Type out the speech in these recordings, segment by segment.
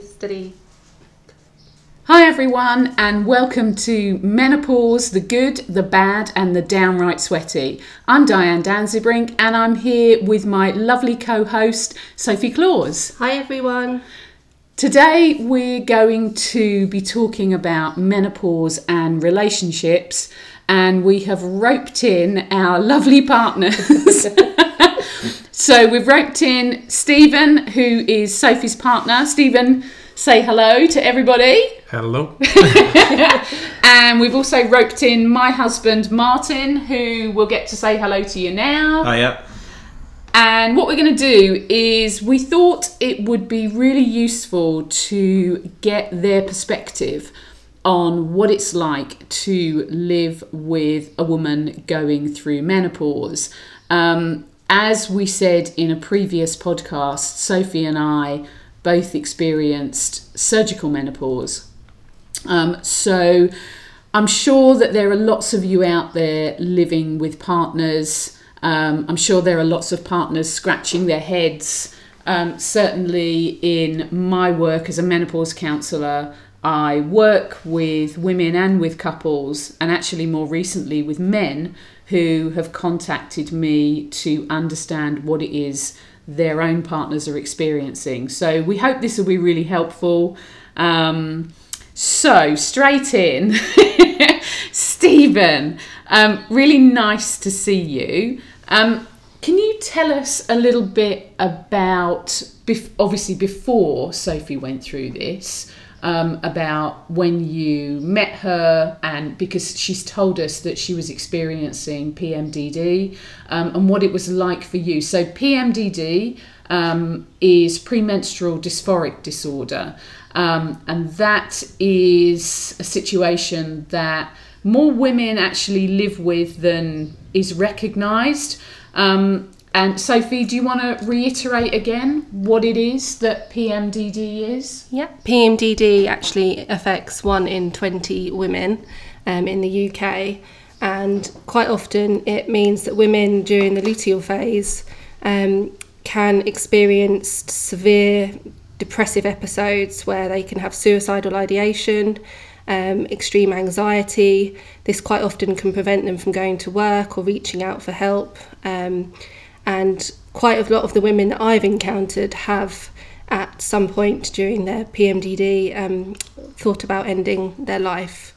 Steady. Hi, everyone, and welcome to Menopause the Good, the Bad, and the Downright Sweaty. I'm Diane Danzebrink, and I'm here with my lovely co host, Sophie Claus. Hi everyone. Today, we're going to be talking about menopause and relationships, and we have roped in our lovely partners. so, we've roped in Stephen, who is Sophie's partner. Stephen, say hello to everybody. Hello. And we've also roped in my husband, Martin, who will get to say hello to you now. Hiya. And what we're going to do is we thought it would be really useful to get their perspective on what it's like to live with a woman going through menopause. Um, as we said in a previous podcast, Sophie and I both experienced surgical menopause. Um, so I'm sure that there are lots of you out there living with partners. Um, I'm sure there are lots of partners scratching their heads. Um, certainly, in my work as a menopause counsellor, I work with women and with couples, and actually more recently with men who have contacted me to understand what it is their own partners are experiencing. So, we hope this will be really helpful. Um, so, straight in, Stephen, um, really nice to see you. Um, can you tell us a little bit about, obviously, before Sophie went through this, um, about when you met her, and because she's told us that she was experiencing PMDD um, and what it was like for you. So, PMDD um, is premenstrual dysphoric disorder. Um, and that is a situation that more women actually live with than is recognised. Um, and Sophie, do you want to reiterate again what it is that PMDD is? Yeah. PMDD actually affects one in 20 women um, in the UK, and quite often it means that women during the luteal phase um, can experience severe depressive episodes where they can have suicidal ideation, um, extreme anxiety. This quite often can prevent them from going to work or reaching out for help. Um, and quite a lot of the women that I've encountered have, at some point during their PMDD, um, thought about ending their life.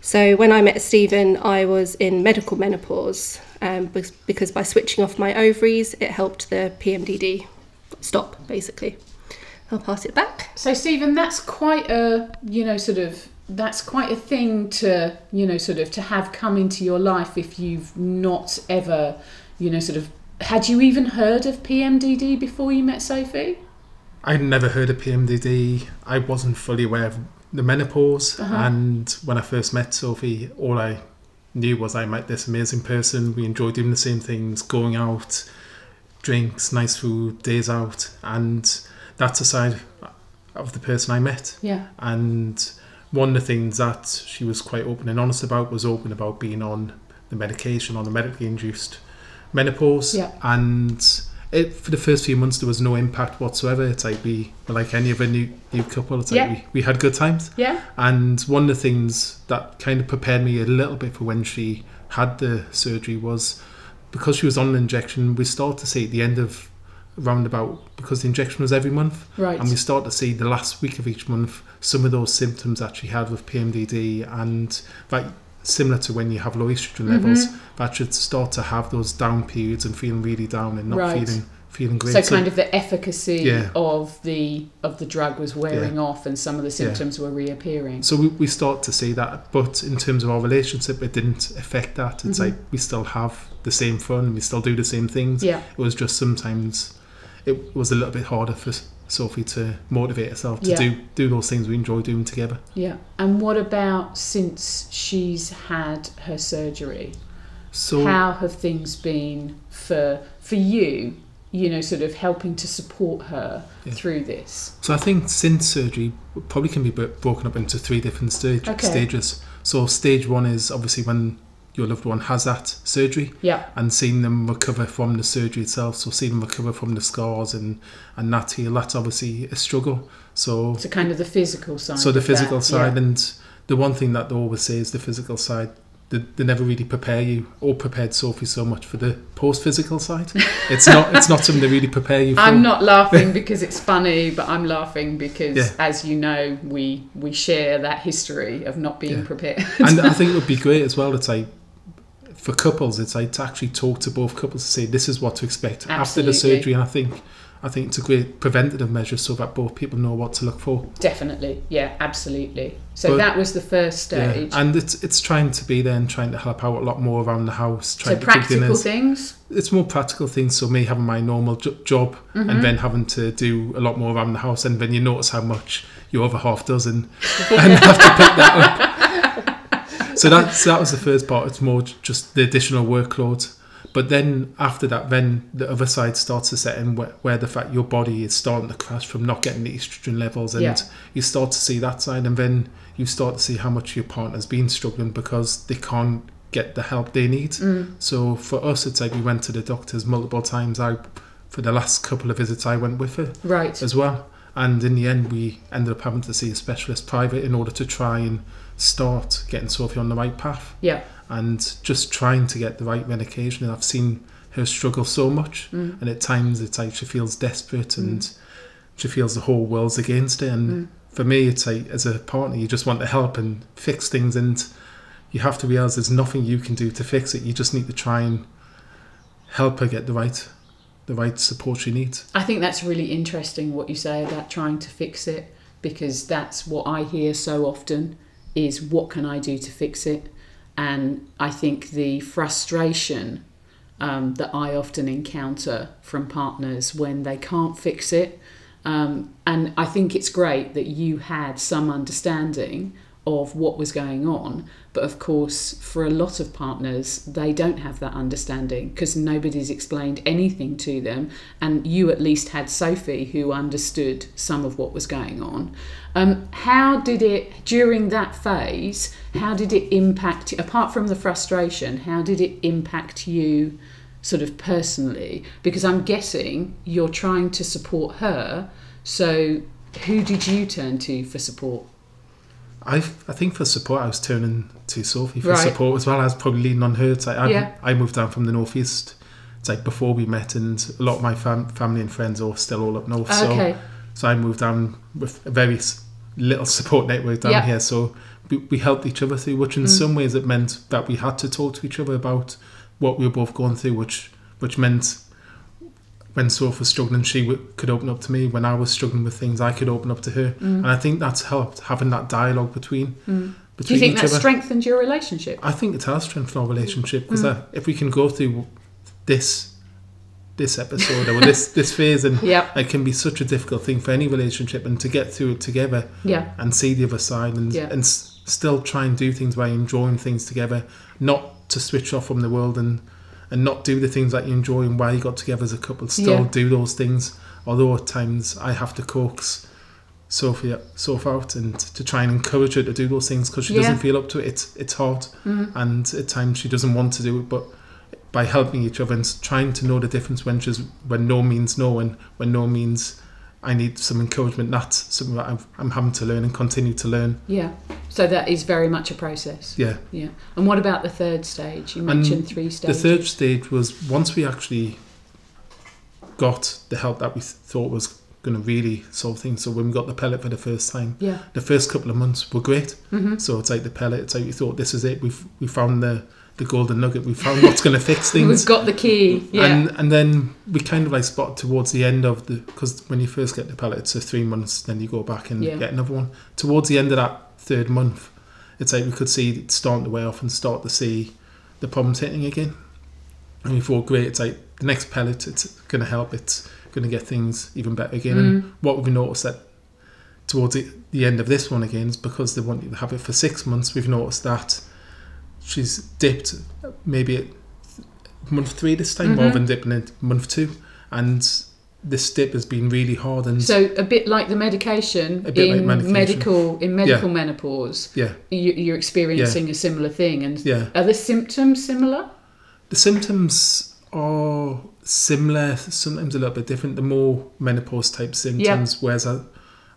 So when I met Stephen, I was in medical menopause um, because by switching off my ovaries, it helped the PMDD stop, basically. I'll pass it back. So, Stephen, that's quite a, you know, sort of, that's quite a thing to, you know, sort of to have come into your life if you've not ever, you know, sort of, had you even heard of PMDD before you met Sophie? I'd never heard of PMDD. I wasn't fully aware of the menopause. Uh-huh. And when I first met Sophie, all I knew was I met this amazing person. We enjoyed doing the same things, going out, drinks, nice food, days out. And that's a side of the person I met. Yeah. And one of the things that she was quite open and honest about was open about being on the medication, on the medically induced menopause. Yeah. And it, for the first few months, there was no impact whatsoever. It's like we, like any other new, new couple, it's like Yeah. we, we had good times. Yeah. And one of the things that kind of prepared me a little bit for when she had the surgery was because she was on an injection, we start to see at the end of roundabout because the injection was every month Right. and we start to see the last week of each month some of those symptoms that she had with PMDD and like similar to when you have low estrogen Mm-hmm. levels that should start to have those down periods and feeling really down and not Right. feeling feeling great so kind of the efficacy Yeah. of the of the drug was wearing off and some of the symptoms were reappearing. so we, we start to see that but in terms of our relationship it didn't affect that it's Mhm. like we still have the same fun we still do the same things Yeah. it was just sometimes it was a little bit harder for Sophie to motivate herself to Yeah. do do those things we enjoy doing together Yeah. And what about since she's had her surgery? so How have things been for for you? You know, sort of helping to support her Yeah. through this. So I think since surgery probably can be broken up into three different stage, Okay. stages. So stage one is obviously when your loved one has that surgery Yeah. and seeing them recover from the surgery itself. So seeing them recover from the scars and and that heal, that's obviously a struggle. So So kind of the physical side. so the of that, physical side yeah. and the one thing that they always say is the physical side. They, they never really prepare you or prepared Sophie so much for the post physical side. It's not it's not something they really prepare you for. I'm not laughing because it's funny, but I'm laughing because, Yeah. as you know, we we share that history of not being Yeah. prepared. and I think it would be great as well. It's like for couples, it's like to actually talk to both couples to say this is what to expect after the surgery. And I think I think it's a great preventative measure so that both people know what to look for. Definitely, yeah, absolutely. So But- that was the first Yeah, stage. and it's it's trying to be there and trying to help out a lot more around the house. so to practical things. It's more practical things. So me having my normal jo- job Mm-hmm. and then having to do a lot more around the house, and then you notice how much your other half does, and and have to pick that up. So that so that was the first part. It's more just the additional workload. But then after that, then the other side starts to set in where, where the fact your body is starting to crash from not getting the estrogen levels, and Yeah. you start to see that side, and then you start to see how much your partner's been struggling because they can't get the help they need. Mm. So for us, it's like we went to the doctors multiple times. I, for the last couple of visits, I went with her Right. as well. And in the end, we ended up having to see a specialist private in order to try and start getting Sophie on the right path Yeah. and just trying to get the right medication. And I've seen her struggle so much, Mm. and at times it's like she feels desperate and she feels the whole world's against her. And Mm. for me, it's like as a partner, you just want to help and fix things, and you have to realize there's nothing you can do to fix it. You just need to try and help her get the right, the right support she needs. I think that's really interesting what you say about trying to fix it because that's what I hear so often is what can I do to fix it? And I think the frustration um, that I often encounter from partners when they can't fix it. Um, and I think it's great that you had some understanding of what was going on. But of course, for a lot of partners, they don't have that understanding because nobody's explained anything to them. And you at least had Sophie who understood some of what was going on. Um, how did it, during that phase, how did it impact, apart from the frustration, how did it impact you? sort of personally because I'm guessing you're trying to support her. So, who did you turn to for support? I I think for support, I was turning to Sophie for Right. support as well. I was probably leaning on her. Like I, Yeah. I moved down from the northeast. It's like before we met, and a lot of my fam- family and friends are still all up north. okay, So so I moved down with a very little support network down Yeah. here. So we, we helped each other through, which in Mm. some ways it meant that we had to talk to each other about what we were both going through, which which meant when Sophie was struggling, she w- could open up to me. When I was struggling with things, I could open up to her. And I think that's helped having that dialogue between Mm. do between you think that other. strengthened your relationship? I think it has strengthened our relationship because Mm. if we can go through this this episode or this this phase and Yep, it can be such a difficult thing for any relationship and to get through it together yeah, and see the other side and Yeah. and s- still try and do things by enjoying things together not to switch off from the world and and not do the things that you enjoy and why you got together as a couple still Yeah. do those things although at times I have to coax Sophie Sophie out and to try and encourage her to do those things because she Yeah. doesn't feel up to it it's, it's hard Mhm. and at times she doesn't want to do it but by helping each other and trying to know the difference when she's when no means no and when no means I need some encouragement that's something that I'm, I'm having to learn and continue to learn yeah. So that is very much a process. yeah Yeah. And what about the third stage? You And mentioned three the third stage was once we actually got the help that we th- thought was going to really solve things so when we got the pellet for the first time Yeah. the first couple of months were great hmm so it's like the pellet it's like we thought this is it we've we found the the golden nugget we found what's going to fix things We've got the key. Yeah. And and then we kind of like spot towards the end of the because when you first get the pellet, it's a three months. Then you go back and Yeah. get another one. Towards the end of that third month, it's like we could see it starting to wear off and start to see the problems hitting again. And we thought, great, it's like the next pellet, it's going to help. It's going to get things even better again. And Mm. what we've noticed that towards the, the end of this one again is because they want you to have it for six months. We've noticed that she's dipped maybe at month three this time Mhm. rather than dipping at month two, and this dip has been really hard and So a bit like the medication like in medication. medical in medical menopause, yeah, you, you're experiencing a similar thing. And yeah. are the symptoms similar? The symptoms are similar, sometimes a little bit different. The more menopause type symptoms, whereas I,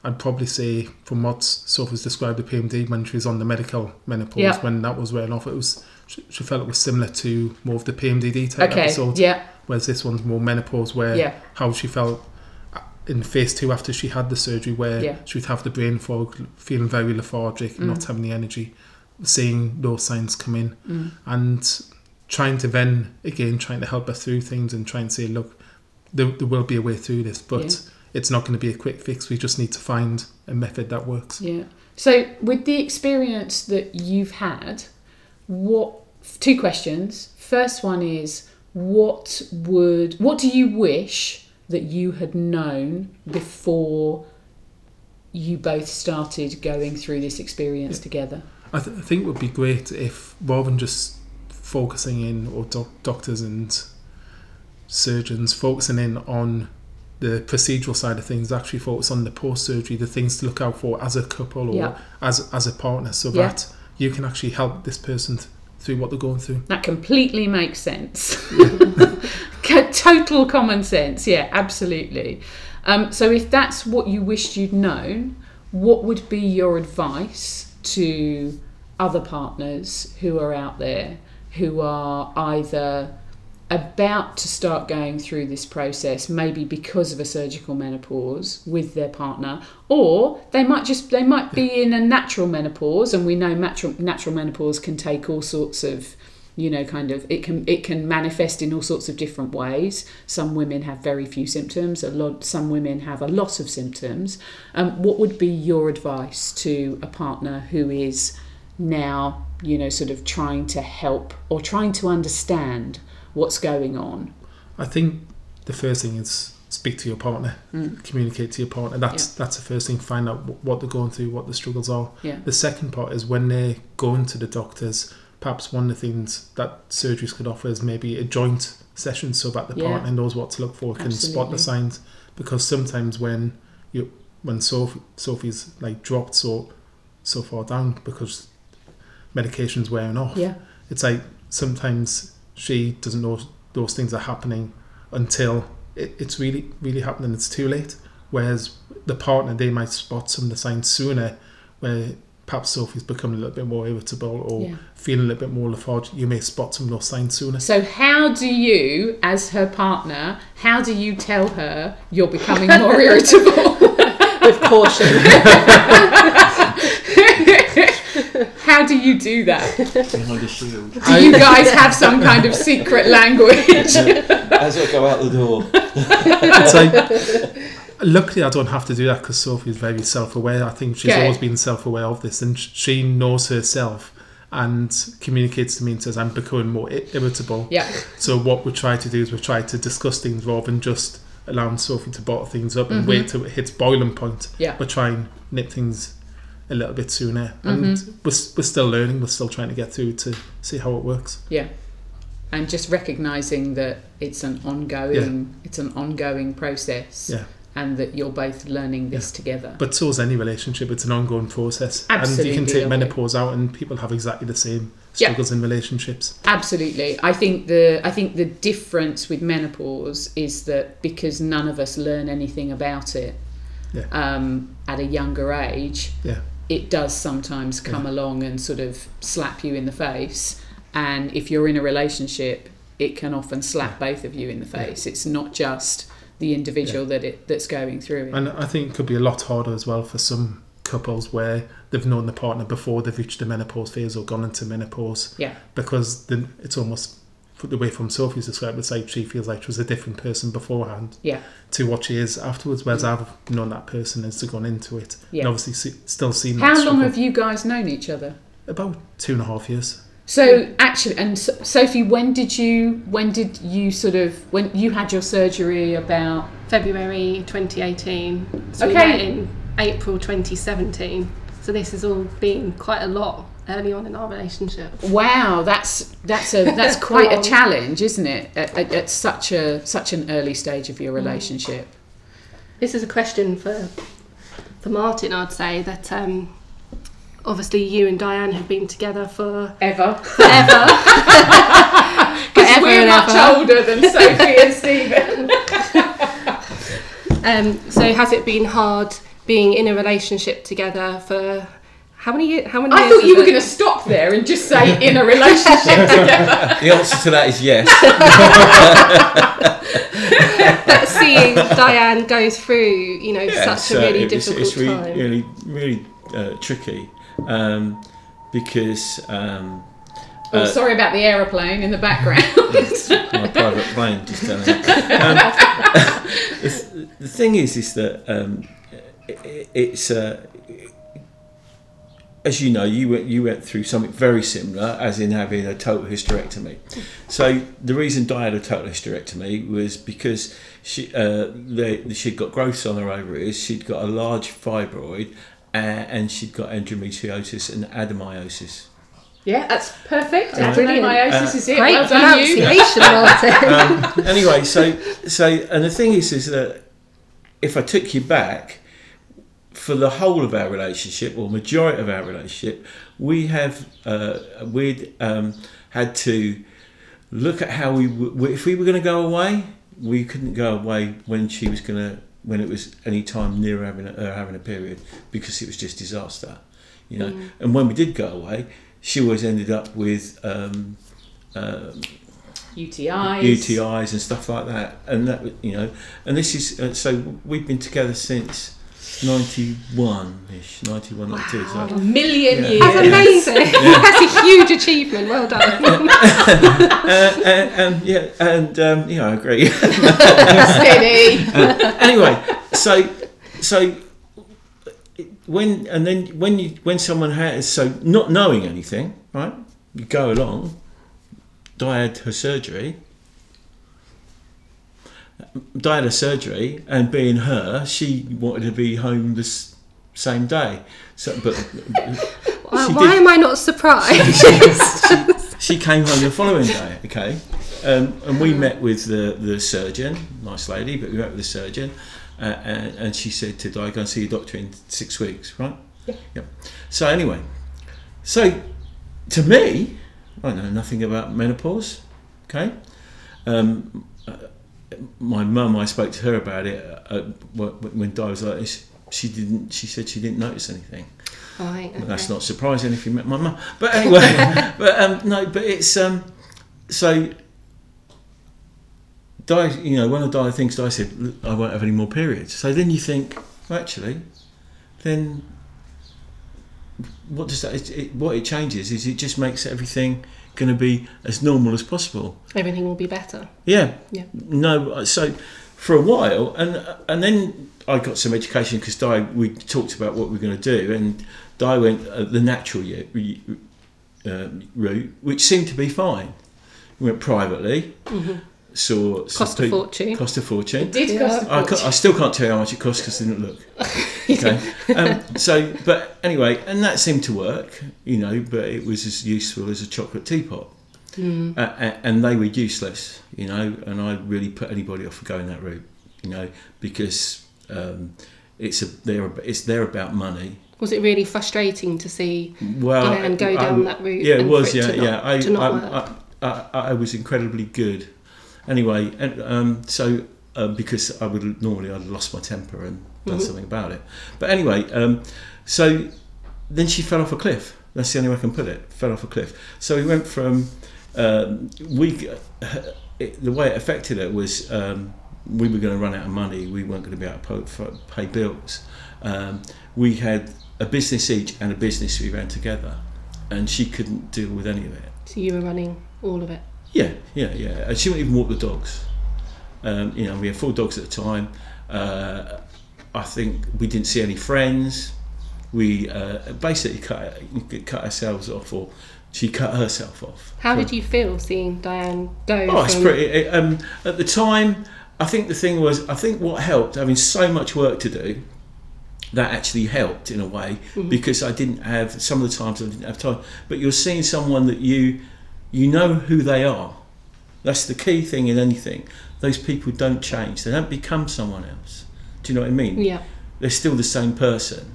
I'd probably say from what Sophie's described the PMD when she was on the medical menopause, Yeah. when that was wearing off, it was she, she felt it was similar to more of the PMDD type Okay. episode. Yeah. Whereas this one's more menopause, where Yeah. how she felt uh, in phase two after she had the surgery, where Yeah. she would have the brain fog, feeling very lethargic, Mm. not having the energy, seeing those signs come in, Mm. and trying to then again trying to help her through things and try and say, look, there, there will be a way through this, but. It's not going to be a quick fix. We just need to find a method that works. Yeah. So, with the experience that you've had, what two questions? First one is what would what do you wish that you had known before you both started going through this experience together? I, th- I think it would be great if rather than just focusing in, or doc- doctors and surgeons focusing in on the procedural side of things, actually focus on the post surgery, the things to look out for as a couple or Yeah. as as a partner, so Yeah. that you can actually help this person th- through what they're going through. That completely makes sense. Co- Total common sense. Yeah, absolutely. Um, so, if that's what you wished you'd known, what would be your advice to other partners who are out there who are either about to start going through this process maybe because of a surgical menopause with their partner or they might just they might be in a natural menopause and we know natural natural menopause can take all sorts of you know kind of it can it can manifest in all sorts of different ways. Some women have very few symptoms a lot some women have a lot of symptoms. Um, what would be your advice to a partner who is now you know sort of trying to help or trying to understand what's going on I think the first thing is speak to your partner, Mm. communicate to your partner. That's that's the first thing. Find out what they're going through, what the struggles are. yeah The second part is when they're going to the doctors, perhaps one of the things that surgeries could offer is maybe a joint session so that the Yeah. partner knows what to look for, can spot the signs. Because sometimes when you when Sophie, Sophie's like dropped so so far down because medication's wearing off, yeah it's like sometimes she doesn't know those things are happening until it, it's really really happening. It's too late. Whereas the partner they might spot some of the signs sooner where perhaps sophie's becoming a little bit more irritable or yeah. feeling a little bit more lethargic. You may spot some of those signs sooner. So how do you as her partner how do you tell her you're becoming more irritable? With caution. how do you do that behind a shield. do you guys have some kind of secret language As I go out the door, it's like luckily i don't have to do that because sophie's very self-aware i think she's Okay. always been self-aware of this and she knows herself and communicates to me and says i'm becoming more irritable yeah So what we try to do is we try to discuss things rather than just allowing Sophie to bottle things up and Mhm. wait till it hits boiling point. yeah We try and nip things a little bit sooner, and Mm-hmm. we're, we're still learning. We're still trying to get through to see how it works. yeah and just recognizing that it's an ongoing it's an ongoing process Yeah. and that you're both learning this together But so is any relationship; it's an ongoing process, and you can take menopause out, and people have exactly the same Yeah. struggles in relationships. Absolutely. I think the I think the difference with menopause is that because none of us learn anything about it Yeah. um, at a younger age, Yeah. It does sometimes come along and sort of slap you in the face. And if you're in a relationship, it can often slap both of you in the face. It's not just the individual that it that's going through it. And I think it could be a lot harder as well for some couples where they've known the partner before they've reached the menopause phase or gone into menopause. Yeah. Because then it's almost the way from Sophie's described, it's like she feels like she was a different person beforehand Yeah. to what she is afterwards. Whereas I've known that person as to gone into it, Yeah. and obviously see, still seen How long struggle. have you guys known each other? about two and a half years. So actually, and so, Sophie, when did you when did you sort of when you had your surgery about? February 2018. So we Okay. met in April 2017. So this has all been quite a lot early on in our relationship. Wow, that's that's a that's quite a challenge, isn't it? At, at, at such a such an early stage of your relationship. This is a question for for Martin. I'd say that um, obviously you and Diane have been together for Ever, forever. because we're much ever. older than Sophie and Stephen. Um, so has it been hard being in a relationship together for how many? How many I years? thought you were going to stop there and just say in a relationship together. The answer to that is yes. But seeing Diane go through, you know, Yeah, such a really it was- difficult it's really, time. really, really uh, tricky um, because um, Oh, Uh, sorry about the aeroplane in the background. my private plane just down there. Um, the, the thing is, is that um, i it's uh, as you know, you went you went through something very similar, as in having a total hysterectomy. So the reason Di had a total hysterectomy was because she uh, they, she'd got growths on her ovaries, she'd got a large fibroid, uh, and she'd got endometriosis and adenomyosis. yeah, that's perfect. Right. Adenomyosis is it. Great well done, you. pronunciation, Martin. um, anyway, so so and the thing is, is that if I took you back for the whole of our relationship or majority of our relationship, we have uh, we'd um, had to look at how we w- if we were going to go away, we couldn't go away when she was going to when it was any time near having a, her having a period because it was just disaster, you know. And when we did go away, she always ended up with. Um, um, UTIs. UTIs and stuff like that, and that you know, and this is uh, so we've been together since ninety one ish, ninety one, ninety two. A So, million Yeah. years. That's amazing. That's a huge achievement. Well done. uh, and, and yeah, and um, yeah, I agree. Steady. anyway, so so when and then when you when someone has so not knowing anything, right? You go along. Di had her surgery. Di had her surgery, and being her, she wanted to be home this same day. So, but Why, why did- am I not surprised? she came home the following day, okay? Um, and we met with the, the surgeon, nice lady, but we met with the surgeon, uh, and, and she said to Di, go and see your doctor in six weeks, right? Yeah. Yep. So, anyway, so to me, I know nothing about menopause, okay? Um, my mum, I spoke to her about it uh, when Di was like this. She didn't. She said she didn't notice anything. right. But That's not surprising if you met my mum. But anyway, but um, no, but it's um, so. Di, you know, one of Di things Di said, I won't have any more periods. So then you think, well, actually, then what does that? It, it, what it changes is it just makes everything going to be as normal as possible. Everything will be better. Yeah. Yeah. No. So for a while, and and then I got some education because Di we talked about what we are going to do, and Di went uh, the natural ye- uh, route, which seemed to be fine. We went privately, saw Cost a peop- fortune. Cost a fortune. It did Yeah. cost a I, ca- fortune. I still can't tell you how much it cost because I didn't look. Okay. um, so, but anyway, and that seemed to work, you know, but it was as useful as a chocolate teapot. Mm. Uh, and they were useless, you know, and I really put anybody off for going that route, you know, because um, it's a they're it's they're about money. Was it really frustrating to see Well, Diane go I- down that route? Yeah, it was. for Yeah, to not, yeah. I, to not I, work? I, I, I was incredibly good. Anyway, um, so uh, because I would normally I'd lost my temper and done Mhm. something about it. But anyway, um, so then she fell off a cliff. That's the only way I can put it. Fell off a cliff. So we went from um, we. It, the way it affected her was um, we were going to run out of money. We weren't going to be able to pay, pay bills. Um, we had a business each and a business we ran together, and she couldn't deal with any of it. so you were running all of it. Yeah, yeah, yeah. And she wouldn't even walk the dogs. Um, you know, we had four dogs at the time. Uh, I think we didn't see any friends. We uh, basically cut cut ourselves off, or she cut herself off. How did you feel seeing Diane go? Oh, it's pretty. It, um, at the time, I think the thing was, I think what helped having so much work to do that actually helped in a way because I didn't have some of the times I didn't have time. But you're seeing someone that you you know who they are. That's the key thing in anything. Those people don't change. They don't become someone else. Do you know what I mean? Yeah. They're still the same person.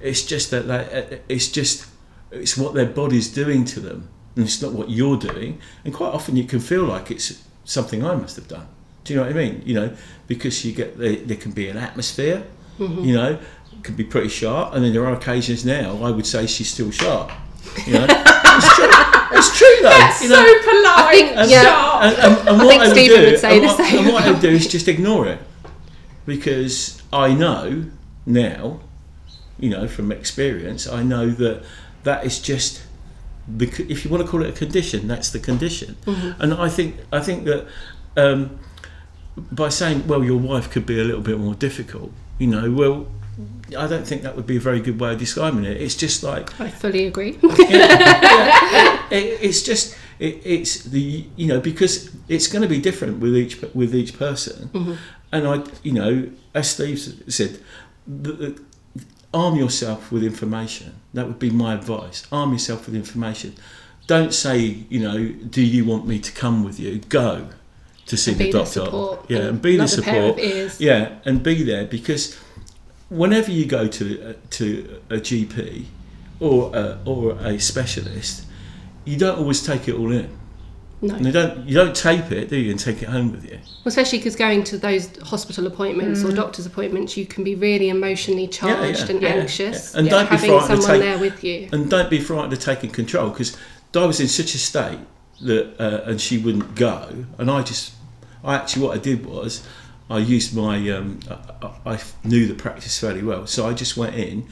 It's just that they, it's just it's what their body's doing to them, and it's not what you're doing. And quite often you can feel like it's something I must have done. Do you know what I mean? You know, because you get there, there can be an atmosphere. Mm-hmm. You know, can be pretty sharp, and then there are occasions now I would say she's still sharp. You know, it's true. It's true though. That's you so polite. I think- and yeah. sharp. and, and, and I think I would Stephen do, would say and the what, same. And what I would do is just ignore it, because I know now, you know, from experience, I know that that is just the if you want to call it a condition, that's the condition. Mm-hmm. And I think I think that um, by saying, well, your wife could be a little bit more difficult, you know, well. I don't think that would be a very good way of describing it. It's just like I fully agree. it, it's just it, it's the you know because it's going to be different with each with each person. Mm-hmm. And i you know as steve said the, the, arm yourself with information. That would be my advice. Arm yourself with information. Don't say you know do you want me to come with you? Go to see the be the doctor. support. Yeah and be the another pair of support. yeah and be there because whenever you go to uh, to a GP or a, or a specialist, you don't always take it all in. No. And you don't you don't tape it, do you, and take it home with you? Well, Especially because going to those hospital appointments or doctor's appointments, you can be really emotionally charged yeah, and yeah, anxious. yeah. And don't be frightened to someone take- there with you. And don't be frightened of taking control because Di was in such a state that uh, and she wouldn't go, and I just I actually what I did was I used my um, I, I knew the practice fairly well, so I just went in.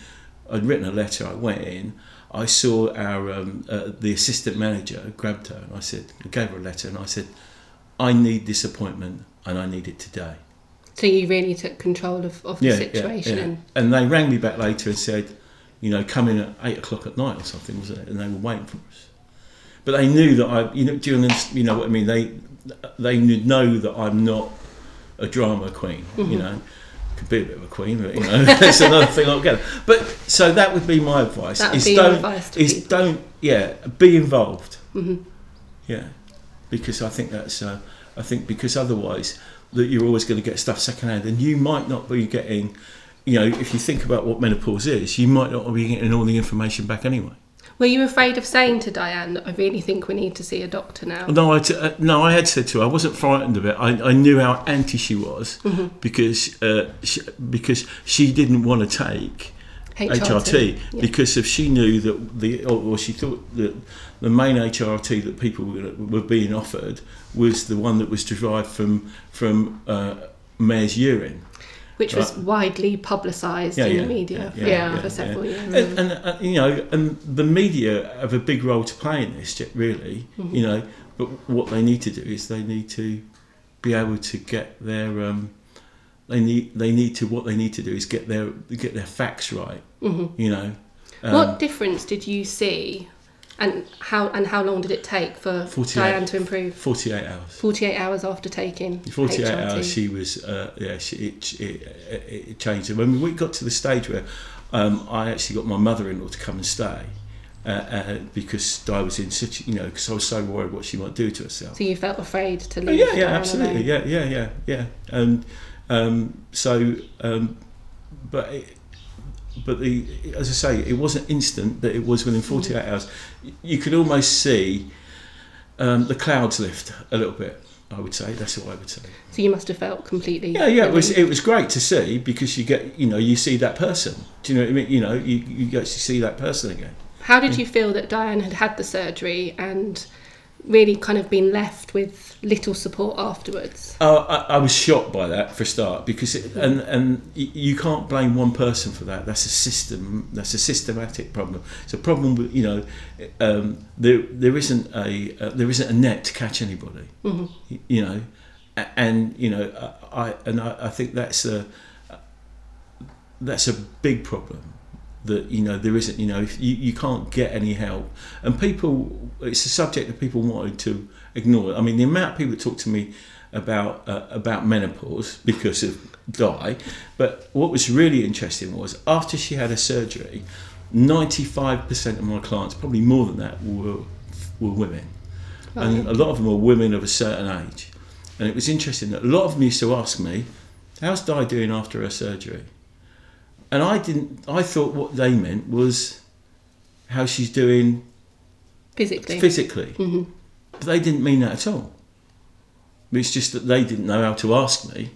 I'd written a letter. I went in. I saw our um, uh, the assistant manager grabbed her and I said, I gave her a letter and I said, I need this appointment and I need it today. So you really took control of, of the situation. yeah. And And they rang me back later and said, you know, come in at eight o'clock at night or something, wasn't it? And they were waiting for us. But they knew that I, you know, do you, you know what I mean? They they knew- know that I'm not a drama queen. Mm-hmm. You know, could be a bit of a queen, but you know, that's another thing altogether. But so that would be my advice: That would is be don't, advice to is people. don't, yeah, be involved. Mhm. Yeah, because I think that's, uh, I think because otherwise that you're always going to get stuff secondhand, and you might not be getting, you know, if you think about what menopause is, you might not be getting all the information back anyway. Were you afraid of saying to Diane, that I really think we need to see a doctor now? No, I t- uh, no, I had said to her, I wasn't frightened of it. I, I knew how anti she was because uh, she, because she didn't want to take HRT, Yeah. because if she knew that the or, she thought that the main HRT that people were, were being offered was the one that was derived from from uh, mare's urine. Which was widely publicised Yeah, in yeah, the media yeah, for, yeah, for yeah, several years. And, and uh, you know, and the media have a big role to play in this, really. Mm-hmm. You know, but what they need to do is they need to be able to get their um, they need they need to what they need to do is get their get their facts right. Mhm. You know, um, what difference did you see, and how and how long did it take for 48. Diane to improve? forty eight hours. Forty-eight hours after taking 48 hours she was uh, yeah she, it, it, it, changed and when we got to the stage where um, I actually got my mother-in-law to come and stay uh, uh, because I was in such you know because I was so worried what she might do to herself So you felt afraid to Oh, leave? yeah yeah absolutely alone? yeah yeah yeah yeah and um, so um, but it, but the as I say it wasn't instant but it was within 48 hours you could almost see um, the clouds lift a little bit I would say that's what I would say So you must have felt completely. yeah, yeah, it was it was great to see because you get you know you see that person. Do you know what I mean? You know you you actually see that person again. How did you feel that Diane had had the surgery and really kind of been left with little support afterwards? Uh, I, I was shocked by that for a start because it, and and you can't blame one person for that. That's a system. That's a systematic problem. It's a problem with you know um, there there isn't a uh, there isn't a net to catch anybody. Mhm. y- You know, and you know I I- and I, I think that's a that's a big problem that you know there isn't you know if you, you can't get any help and people it's a subject that people wanted to ignore i mean the amount of people that talk to me about uh, about menopause because of Di. But what was really interesting was after she had her surgery, 95% of my clients, probably more than that, were, were women. And a lot of them were women of a certain age. And it was interesting that a lot of them used to ask me, How's Di doing after her surgery? And I didn't, I thought what they meant was how she's doing Physically. physically. But they didn't mean that at all. It's just that they didn't know how to ask me,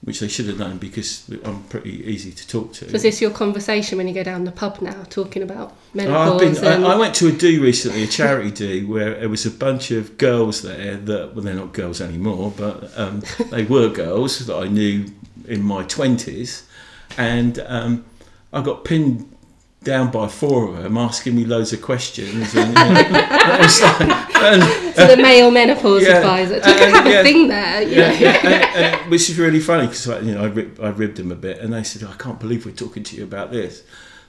which they should have known because I'm pretty easy to talk to. So is this your conversation when you go down the pub now, talking about menopause? been, and, I, I went to a do recently, a charity do, where there was a bunch of girls there that, well, they're not girls anymore, but um, they were girls that I knew in my 20s. And um, I got pinned down by four of them asking me loads of questions. And, you know, like- and- so the male menopause Yeah, advisor. Do you uh, have a yeah. thing there? Yeah, yeah, and, and, which is really funny because you know I, rib, I ribbed them a bit, and they said, "I can't believe we're talking to you about this."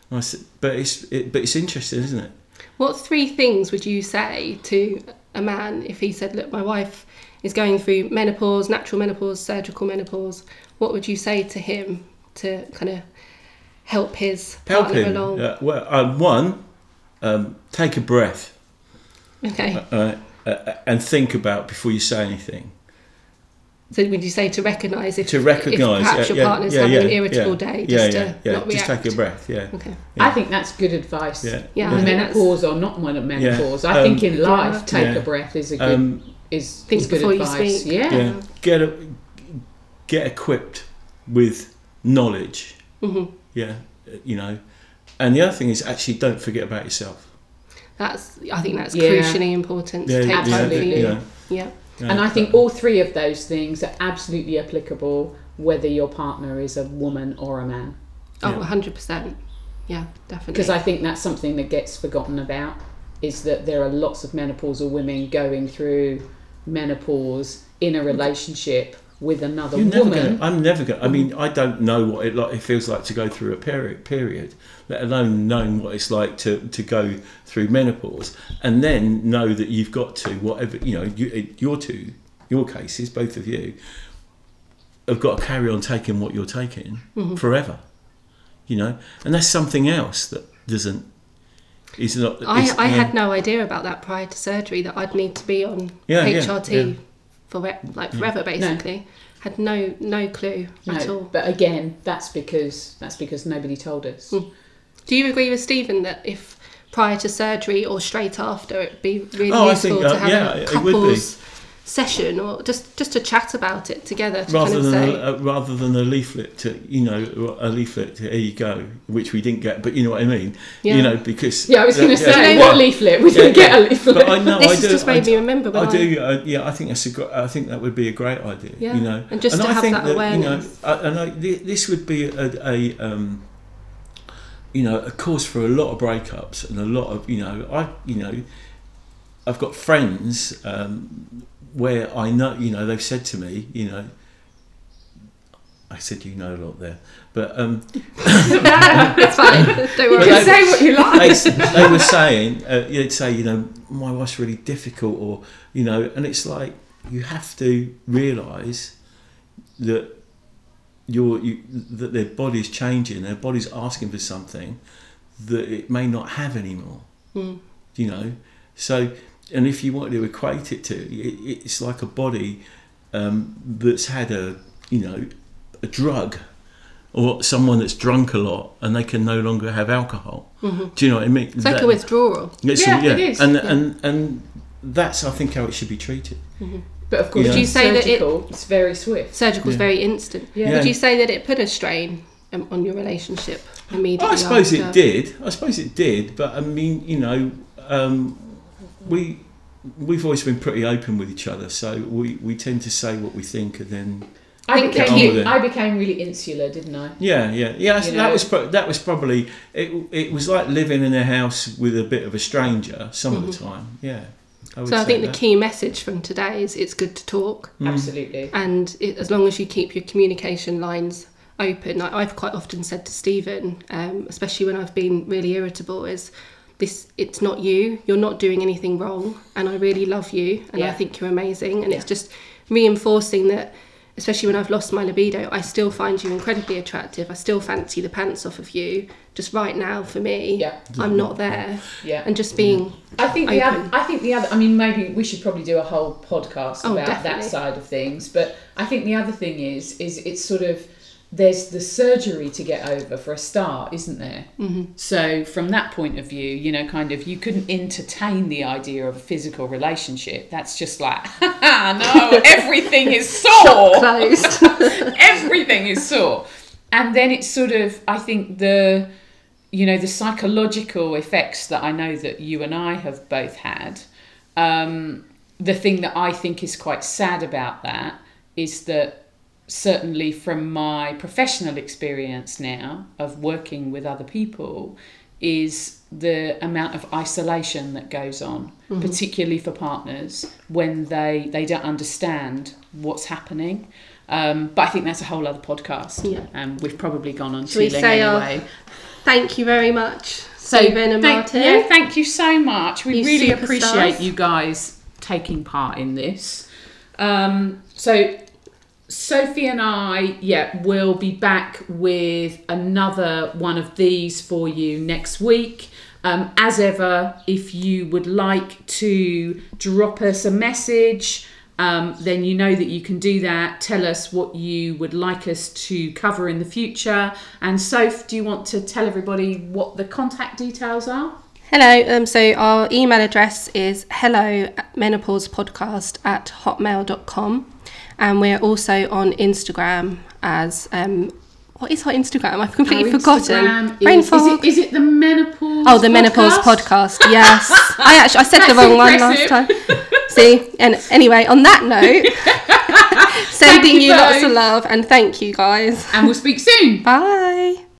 And I said, "But it's it, but it's interesting, isn't it?" What three things would you say to a man if he said, "Look, my wife is going through menopause, natural menopause, surgical menopause"? What would you say to him to kind of help his Help partner him. along? Uh, well, um, one, um, take a breath Okay. uh, uh, and think about before you say anything. So would you say to recognise if To recognise, if perhaps yeah, your yeah, partner's yeah, having yeah, an irritable yeah, day, just yeah, to yeah, not just take a breath. Yeah, Okay. Yeah. I think that's good advice. yeah. Yeah, I think menopause or not men- menopause. I Um, think in life, Yeah. take Yeah. a breath is a good Um, is, Think is good before you advice. speak. Yeah. yeah. Get a, get equipped with knowledge. hmm Yeah, you know. And the other thing is actually don't forget about yourself. That's I think that's Yeah. crucially important to Yeah, take yeah, absolutely. you. yeah. Yeah. Yeah. And I think all three of those things are absolutely applicable whether your partner is a woman or a man. Oh, Yeah. 100%. Yeah, definitely. Because I think that's something that gets forgotten about is that there are lots of menopausal women going through menopause in a relationship with another You're never woman. gonna, I'm never going. to I mean, I don't know what it like. It feels like to go through a period. Period. Let alone knowing what it's like to, to go through menopause, and then know that you've got to whatever you know. You, your two, your cases, both of you, have got to carry on taking what you're taking Mm-hmm. forever. You know, and that's something else that doesn't. Is not. I, I yeah. had no idea about that prior to surgery that I'd need to be on Yeah, yeah, HRT yeah. For like forever basically. Had no no clue at all. but again, that's because that's because nobody told us. Mm. Do you agree with Stephen that if prior to surgery or straight after it'd be really Oh, I useful think, uh, to have yeah, a it would be. couples session or just just to chat about it together to rather kind of than say a, uh, rather than a leaflet to you know a leaflet to, here you go which we didn't get but you know what I mean Yeah. you know because Yeah, I was going to yeah, say, yeah. what leaflet? We didn't get a leaflet. but I know this I do just I made do, me remember I do uh, yeah I think that's a gr- I think that would be a great idea Yeah, you know and just to I have think that you know awareness. I, and I, this would be a, a um you know a cause for a lot of breakups and a lot of you know I you know I've got friends um, where I know, you know, they've said to me, you know, I said you know a lot there, but um, it's fine don't You worry can say what you like. they, they were saying, uh, they'd say, you know, my wife's really difficult, or you know, and it's like you have to realise that your you, that their body's changing, their body's asking for something that it may not have anymore. Mm. You know, so and if you want to equate it to, it, it's like a body um, that's had a you know a drug or someone that's drunk a lot and they can no longer have alcohol. Mhm. Do you know what I mean? it's like a withdrawal it's- Yeah, it is. And, Yeah. and and that's I think how it should be treated. But of course, Would you you say that it- it's very swift. surgical's Yeah. very instant Yeah. would you say that it put a strain um, on your relationship immediately I suppose it did. I suppose it did. But I mean, you know, um, we we've always been pretty open with each other, so we, we tend to say what we think, and then I became, Get on with it. I became really insular, didn't I? yeah, yeah, yeah. that's- that know. was pro- that was probably it. It was like living in a house with a bit of a stranger some of the time. Yeah. I so I say think the key message from today is it's good to talk Mm. Absolutely. and it, as long as you keep your communication lines open I, i've quite often said to stephen um, especially when i've been really irritable is this it's not you you're not doing anything wrong and i really love you and i think you're amazing and it's just reinforcing that especially when I've lost my libido, I still find you incredibly attractive. I still fancy the pants off of you. Just right now, for me, Yeah. I'm not there. Yeah. And just being, I think the open. other, I think the other. I mean, maybe we should probably do a whole podcast Oh, about that side of things. But I think the other thing is, is it's sort of there's the surgery to get over for a start, isn't there? Mm-hmm. So from that point of view, you know, kind of you couldn't entertain the idea of a physical relationship. That's just like, no, everything is sore closed. everything is sore and then it's sort of i think the you know the psychological effects that i know that you and i have both had um, the thing that i think is quite sad about that is that certainly from my professional experience now of working with other people is the amount of isolation that goes on particularly for partners when they they don't understand what's happening um, but I think that's a whole other podcast. Yeah. Um, we've probably gone on too long anyway. Thank you very much, So Stephen and thank, Martin. yeah, thank you so much. We You really appreciate you guys taking part in this. Um, so Sophie and I, yeah, will be back with another one of these for you next week. Um, as ever, if you would like to drop us a message, um, then you know that you can do that. Tell us what you would like us to cover in the future. And Soph, do you want to tell everybody what the contact details are? Hello, um, so our email address is hello at menopausepodcast at hotmail.com and we're also on Instagram as, um, what is our Instagram? I've completely Our forgotten. Instagram Brain is, is, it, is it the menopause? Oh, the menopause podcast. Yes, I actually I said the That's wrong one last time. See, and anyway, on that note, sending you you lots of love and thank you guys. And we'll speak soon. Bye.